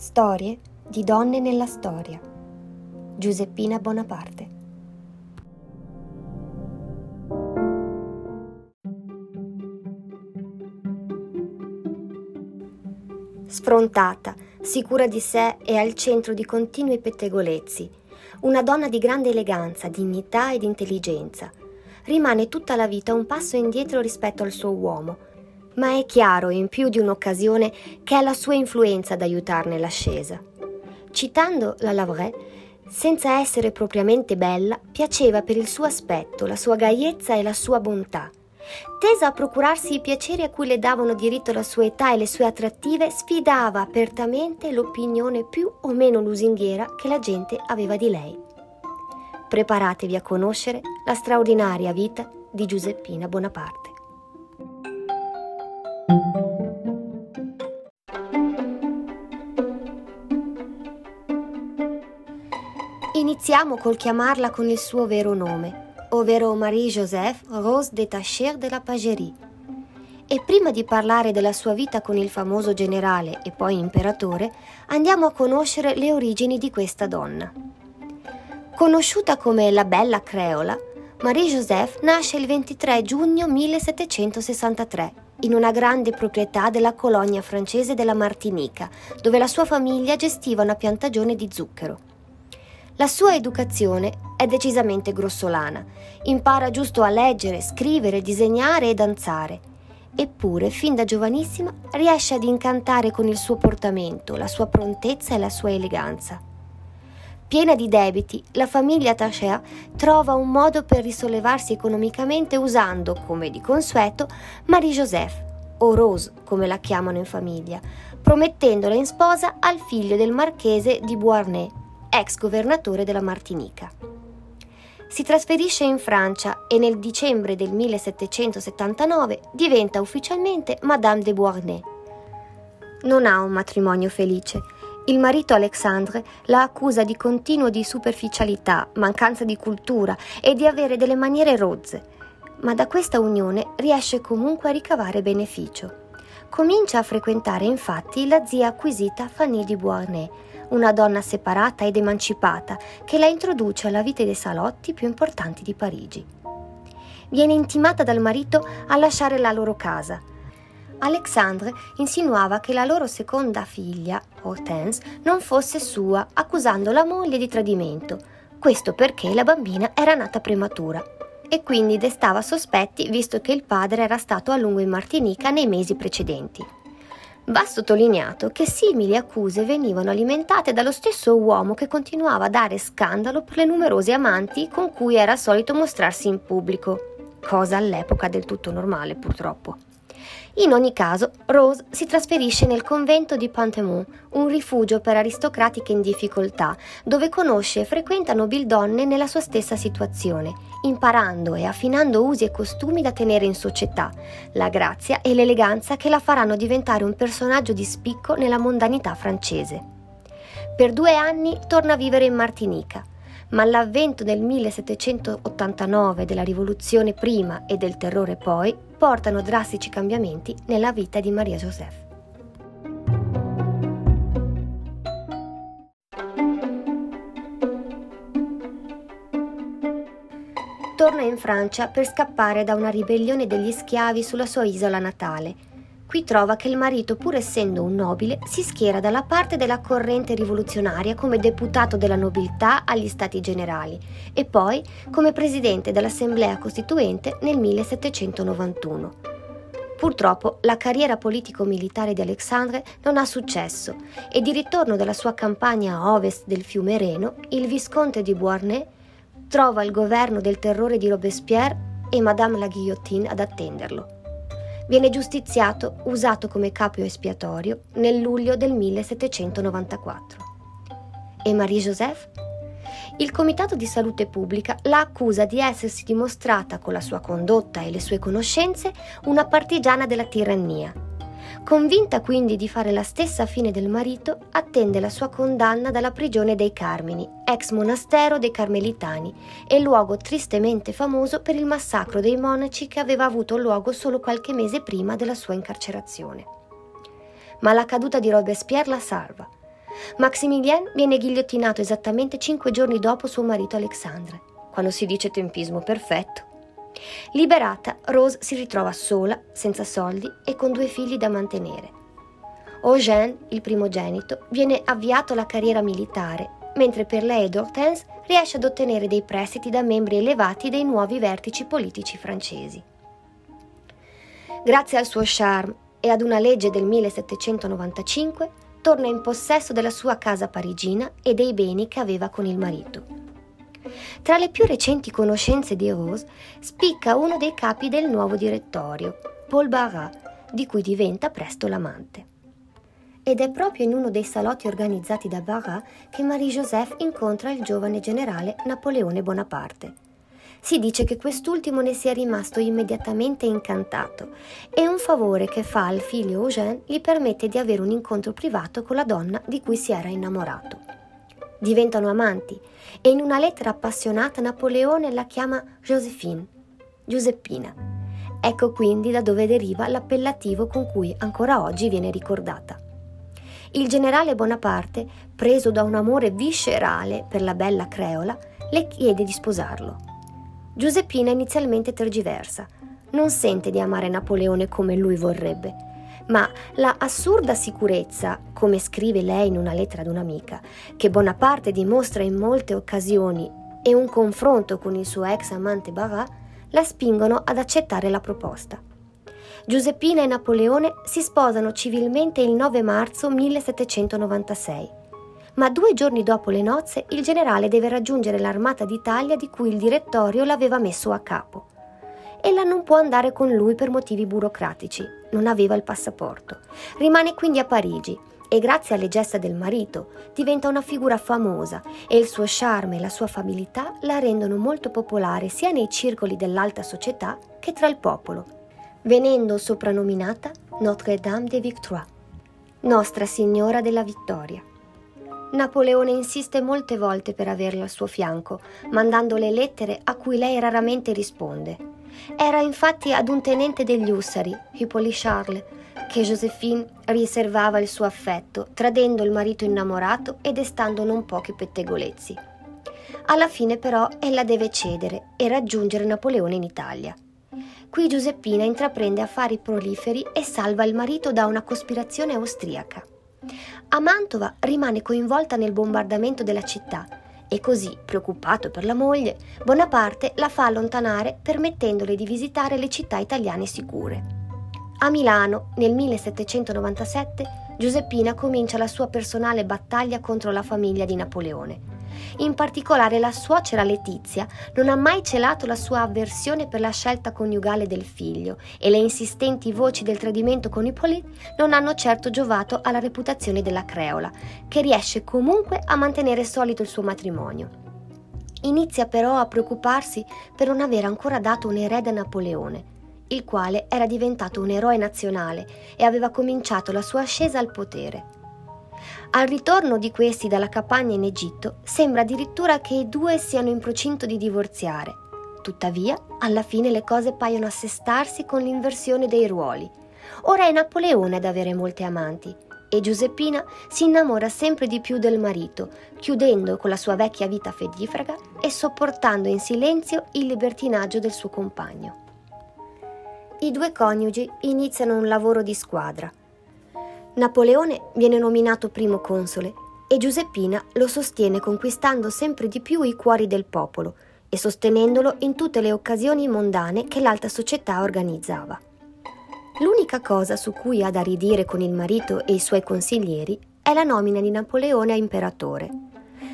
Storie di donne nella storia. Giuseppina Bonaparte. Sfrontata, sicura di sé e al centro di continui pettegolezzi, una donna di grande eleganza, dignità ed intelligenza, rimane tutta la vita un passo indietro rispetto al suo uomo ma è chiaro in più di un'occasione che è la sua influenza ad aiutarne l'ascesa. Citando la Lavray, senza essere propriamente bella, piaceva per il suo aspetto, la sua gaiezza e la sua bontà. Tesa a procurarsi i piaceri a cui le davano diritto la sua età e le sue attrattive, sfidava apertamente l'opinione più o meno lusinghiera che la gente aveva di lei. Preparatevi a conoscere la straordinaria vita di Giuseppina Bonaparte. Iniziamo col chiamarla con il suo vero nome, ovvero Marie-Joseph Rose de Tacher de la Pagerie. E prima di parlare della sua vita con il famoso generale e poi imperatore, andiamo a conoscere le origini di questa donna. Conosciuta come la Bella Creola, Marie-Joseph nasce il 23 giugno 1763 in una grande proprietà della colonia francese della Martinica, dove la sua famiglia gestiva una piantagione di zucchero. La sua educazione è decisamente grossolana, impara giusto a leggere, scrivere, disegnare e danzare. Eppure, fin da giovanissima, riesce ad incantare con il suo portamento, la sua prontezza e la sua eleganza. Piena di debiti, la famiglia Tachea trova un modo per risollevarsi economicamente usando, come di consueto, Marie-Joseph, o Rose come la chiamano in famiglia, promettendola in sposa al figlio del marchese di Beauharnais, ex governatore della Martinica. Si trasferisce in Francia e nel dicembre del 1779 diventa ufficialmente Madame de Beauharnais. Non ha un matrimonio felice il marito Alexandre la accusa di continuo di superficialità, mancanza di cultura e di avere delle maniere rozze, ma da questa unione riesce comunque a ricavare beneficio. Comincia a frequentare infatti la zia acquisita Fanny di Beauharnais, una donna separata ed emancipata che la introduce alla vita dei salotti più importanti di Parigi. Viene intimata dal marito a lasciare la loro casa, Alexandre insinuava che la loro seconda figlia, Hortense, non fosse sua, accusando la moglie di tradimento. Questo perché la bambina era nata prematura e quindi destava sospetti visto che il padre era stato a lungo in Martinica nei mesi precedenti. Va sottolineato che simili accuse venivano alimentate dallo stesso uomo che continuava a dare scandalo per le numerose amanti con cui era solito mostrarsi in pubblico, cosa all'epoca del tutto normale purtroppo. In ogni caso, Rose si trasferisce nel convento di Pantemont, un rifugio per aristocratiche in difficoltà, dove conosce e frequenta nobildonne nella sua stessa situazione, imparando e affinando usi e costumi da tenere in società, la grazia e l'eleganza che la faranno diventare un personaggio di spicco nella mondanità francese. Per due anni torna a vivere in Martinica, ma l'avvento nel 1789 della rivoluzione prima e del terrore poi portano drastici cambiamenti nella vita di Maria Joseph. Torna in Francia per scappare da una ribellione degli schiavi sulla sua isola natale Qui trova che il marito, pur essendo un nobile, si schiera dalla parte della corrente rivoluzionaria come deputato della nobiltà agli stati generali e poi come presidente dell'Assemblea Costituente nel 1791. Purtroppo la carriera politico-militare di Alexandre non ha successo e di ritorno dalla sua campagna a ovest del fiume Reno, il visconte di Beauharnais trova il governo del terrore di Robespierre e Madame la Guillotine ad attenderlo viene giustiziato usato come capo espiatorio nel luglio del 1794. E Marie-Joseph? Il Comitato di Salute Pubblica la accusa di essersi dimostrata con la sua condotta e le sue conoscenze una partigiana della tirannia Convinta quindi di fare la stessa fine del marito, attende la sua condanna dalla prigione dei Carmini, ex monastero dei Carmelitani e luogo tristemente famoso per il massacro dei monaci che aveva avuto luogo solo qualche mese prima della sua incarcerazione. Ma la caduta di Robespierre la salva. Maximilien viene ghigliottinato esattamente cinque giorni dopo suo marito Alexandre, quando si dice tempismo perfetto. Liberata, Rose si ritrova sola, senza soldi e con due figli da mantenere. Eugène, il primogenito, viene avviato alla carriera militare, mentre per lei ed Hortense riesce ad ottenere dei prestiti da membri elevati dei nuovi vertici politici francesi. Grazie al suo charme e ad una legge del 1795, torna in possesso della sua casa parigina e dei beni che aveva con il marito. Tra le più recenti conoscenze di Rose spicca uno dei capi del nuovo direttorio, Paul Barrat, di cui diventa presto l'amante. Ed è proprio in uno dei salotti organizzati da Barrat che Marie-Joseph incontra il giovane generale Napoleone Bonaparte. Si dice che quest'ultimo ne sia rimasto immediatamente incantato e un favore che fa al figlio Eugène gli permette di avere un incontro privato con la donna di cui si era innamorato diventano amanti e in una lettera appassionata Napoleone la chiama Josephine, Giuseppina. Ecco quindi da dove deriva l'appellativo con cui ancora oggi viene ricordata. Il generale Bonaparte, preso da un amore viscerale per la bella creola, le chiede di sposarlo. Giuseppina inizialmente tergiversa, non sente di amare Napoleone come lui vorrebbe ma la assurda sicurezza, come scrive lei in una lettera ad un'amica, che Bonaparte dimostra in molte occasioni e un confronto con il suo ex amante Barrat, la spingono ad accettare la proposta. Giuseppina e Napoleone si sposano civilmente il 9 marzo 1796, ma due giorni dopo le nozze il generale deve raggiungere l'armata d'Italia di cui il direttorio l'aveva messo a capo. Ella non può andare con lui per motivi burocratici, non aveva il passaporto. Rimane quindi a Parigi e grazie alle gesta del marito diventa una figura famosa e il suo charme e la sua affabilità la rendono molto popolare sia nei circoli dell'alta società che tra il popolo, venendo soprannominata Notre-Dame de Victoire, Nostra Signora della Vittoria. Napoleone insiste molte volte per averla al suo fianco, mandandole lettere a cui lei raramente risponde. Era infatti ad un tenente degli Ussari, Hippolyte Charles, che Josephine riservava il suo affetto, tradendo il marito innamorato e destando non pochi pettegolezzi. Alla fine però ella deve cedere e raggiungere Napoleone in Italia. Qui Giuseppina intraprende affari proliferi e salva il marito da una cospirazione austriaca. A Mantova rimane coinvolta nel bombardamento della città e così, preoccupato per la moglie, Bonaparte la fa allontanare permettendole di visitare le città italiane sicure. A Milano, nel 1797, Giuseppina comincia la sua personale battaglia contro la famiglia di Napoleone. In particolare la suocera Letizia non ha mai celato la sua avversione per la scelta coniugale del figlio e le insistenti voci del tradimento con Hippolyte non hanno certo giovato alla reputazione della creola, che riesce comunque a mantenere solito il suo matrimonio. Inizia però a preoccuparsi per non aver ancora dato un erede a Napoleone, il quale era diventato un eroe nazionale e aveva cominciato la sua ascesa al potere. Al ritorno di questi dalla campagna in Egitto sembra addirittura che i due siano in procinto di divorziare. Tuttavia, alla fine le cose paiono assestarsi con l'inversione dei ruoli. Ora è Napoleone ad avere molte amanti e Giuseppina si innamora sempre di più del marito, chiudendo con la sua vecchia vita fedifraga e sopportando in silenzio il libertinaggio del suo compagno. I due coniugi iniziano un lavoro di squadra Napoleone viene nominato primo console e Giuseppina lo sostiene conquistando sempre di più i cuori del popolo e sostenendolo in tutte le occasioni mondane che l'alta società organizzava. L'unica cosa su cui ha da ridire con il marito e i suoi consiglieri è la nomina di Napoleone a imperatore.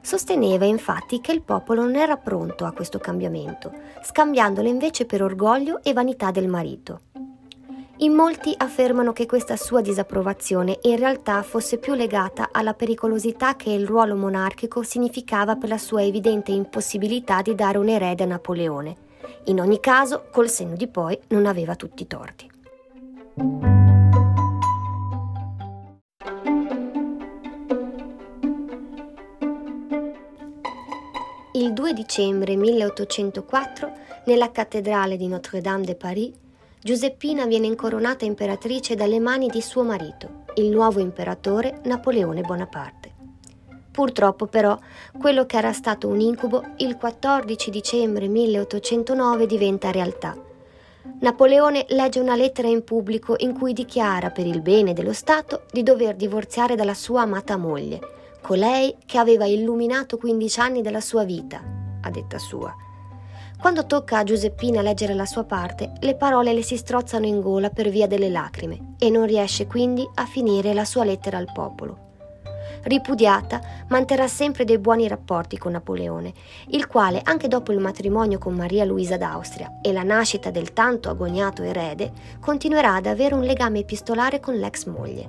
Sosteneva infatti che il popolo non era pronto a questo cambiamento, scambiandolo invece per orgoglio e vanità del marito. In molti affermano che questa sua disapprovazione in realtà fosse più legata alla pericolosità che il ruolo monarchico significava per la sua evidente impossibilità di dare un erede a Napoleone. In ogni caso, col senno di poi, non aveva tutti i torti. Il 2 dicembre 1804, nella cattedrale di Notre-Dame de Paris, Giuseppina viene incoronata imperatrice dalle mani di suo marito, il nuovo imperatore Napoleone Bonaparte. Purtroppo però quello che era stato un incubo il 14 dicembre 1809 diventa realtà. Napoleone legge una lettera in pubblico in cui dichiara per il bene dello Stato di dover divorziare dalla sua amata moglie, colei che aveva illuminato 15 anni della sua vita, a detta sua. Quando tocca a Giuseppina leggere la sua parte, le parole le si strozzano in gola per via delle lacrime e non riesce quindi a finire la sua lettera al popolo. Ripudiata, manterrà sempre dei buoni rapporti con Napoleone, il quale, anche dopo il matrimonio con Maria Luisa d'Austria e la nascita del tanto agognato erede, continuerà ad avere un legame epistolare con l'ex moglie.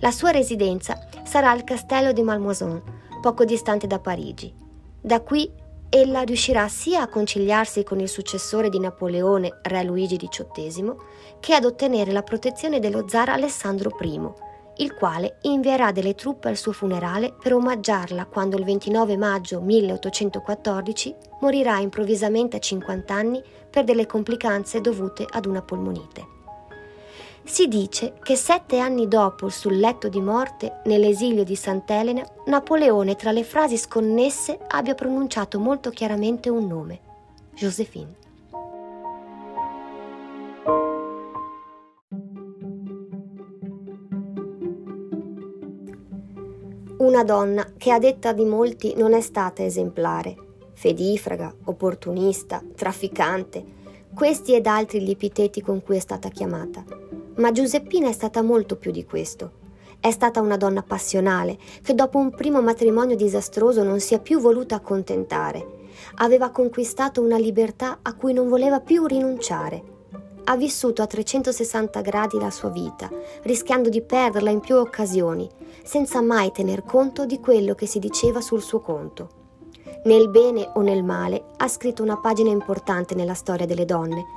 La sua residenza sarà al castello di Malmaison, poco distante da Parigi. Da qui ella riuscirà sia a conciliarsi con il successore di Napoleone, re Luigi XVIII, che ad ottenere la protezione dello zar Alessandro I, il quale invierà delle truppe al suo funerale per omaggiarla quando il 29 maggio 1814 morirà improvvisamente a 50 anni per delle complicanze dovute ad una polmonite. Si dice che sette anni dopo, sul letto di morte, nell'esilio di Sant'Elena, Napoleone tra le frasi sconnesse abbia pronunciato molto chiaramente un nome, Josephine. Una donna che a detta di molti non è stata esemplare, fedifraga, opportunista, trafficante, questi ed altri gli epiteti con cui è stata chiamata ma Giuseppina è stata molto più di questo. È stata una donna passionale che dopo un primo matrimonio disastroso non si è più voluta accontentare. Aveva conquistato una libertà a cui non voleva più rinunciare. Ha vissuto a 360 gradi la sua vita, rischiando di perderla in più occasioni, senza mai tener conto di quello che si diceva sul suo conto. Nel bene o nel male ha scritto una pagina importante nella storia delle donne,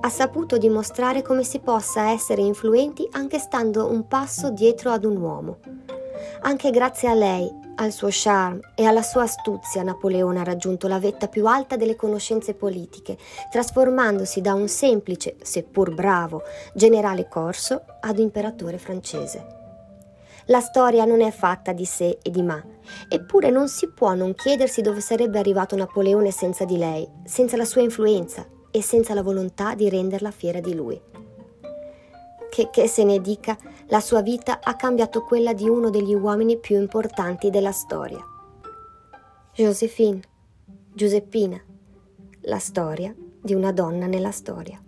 ha saputo dimostrare come si possa essere influenti anche stando un passo dietro ad un uomo. Anche grazie a lei, al suo charme e alla sua astuzia Napoleone ha raggiunto la vetta più alta delle conoscenze politiche, trasformandosi da un semplice, seppur bravo, generale corso ad imperatore francese. La storia non è fatta di sé e di ma, eppure non si può non chiedersi dove sarebbe arrivato Napoleone senza di lei, senza la sua influenza, e senza la volontà di renderla fiera di lui. Che, che se ne dica, la sua vita ha cambiato quella di uno degli uomini più importanti della storia. Josephine, Giuseppina, la storia di una donna nella storia.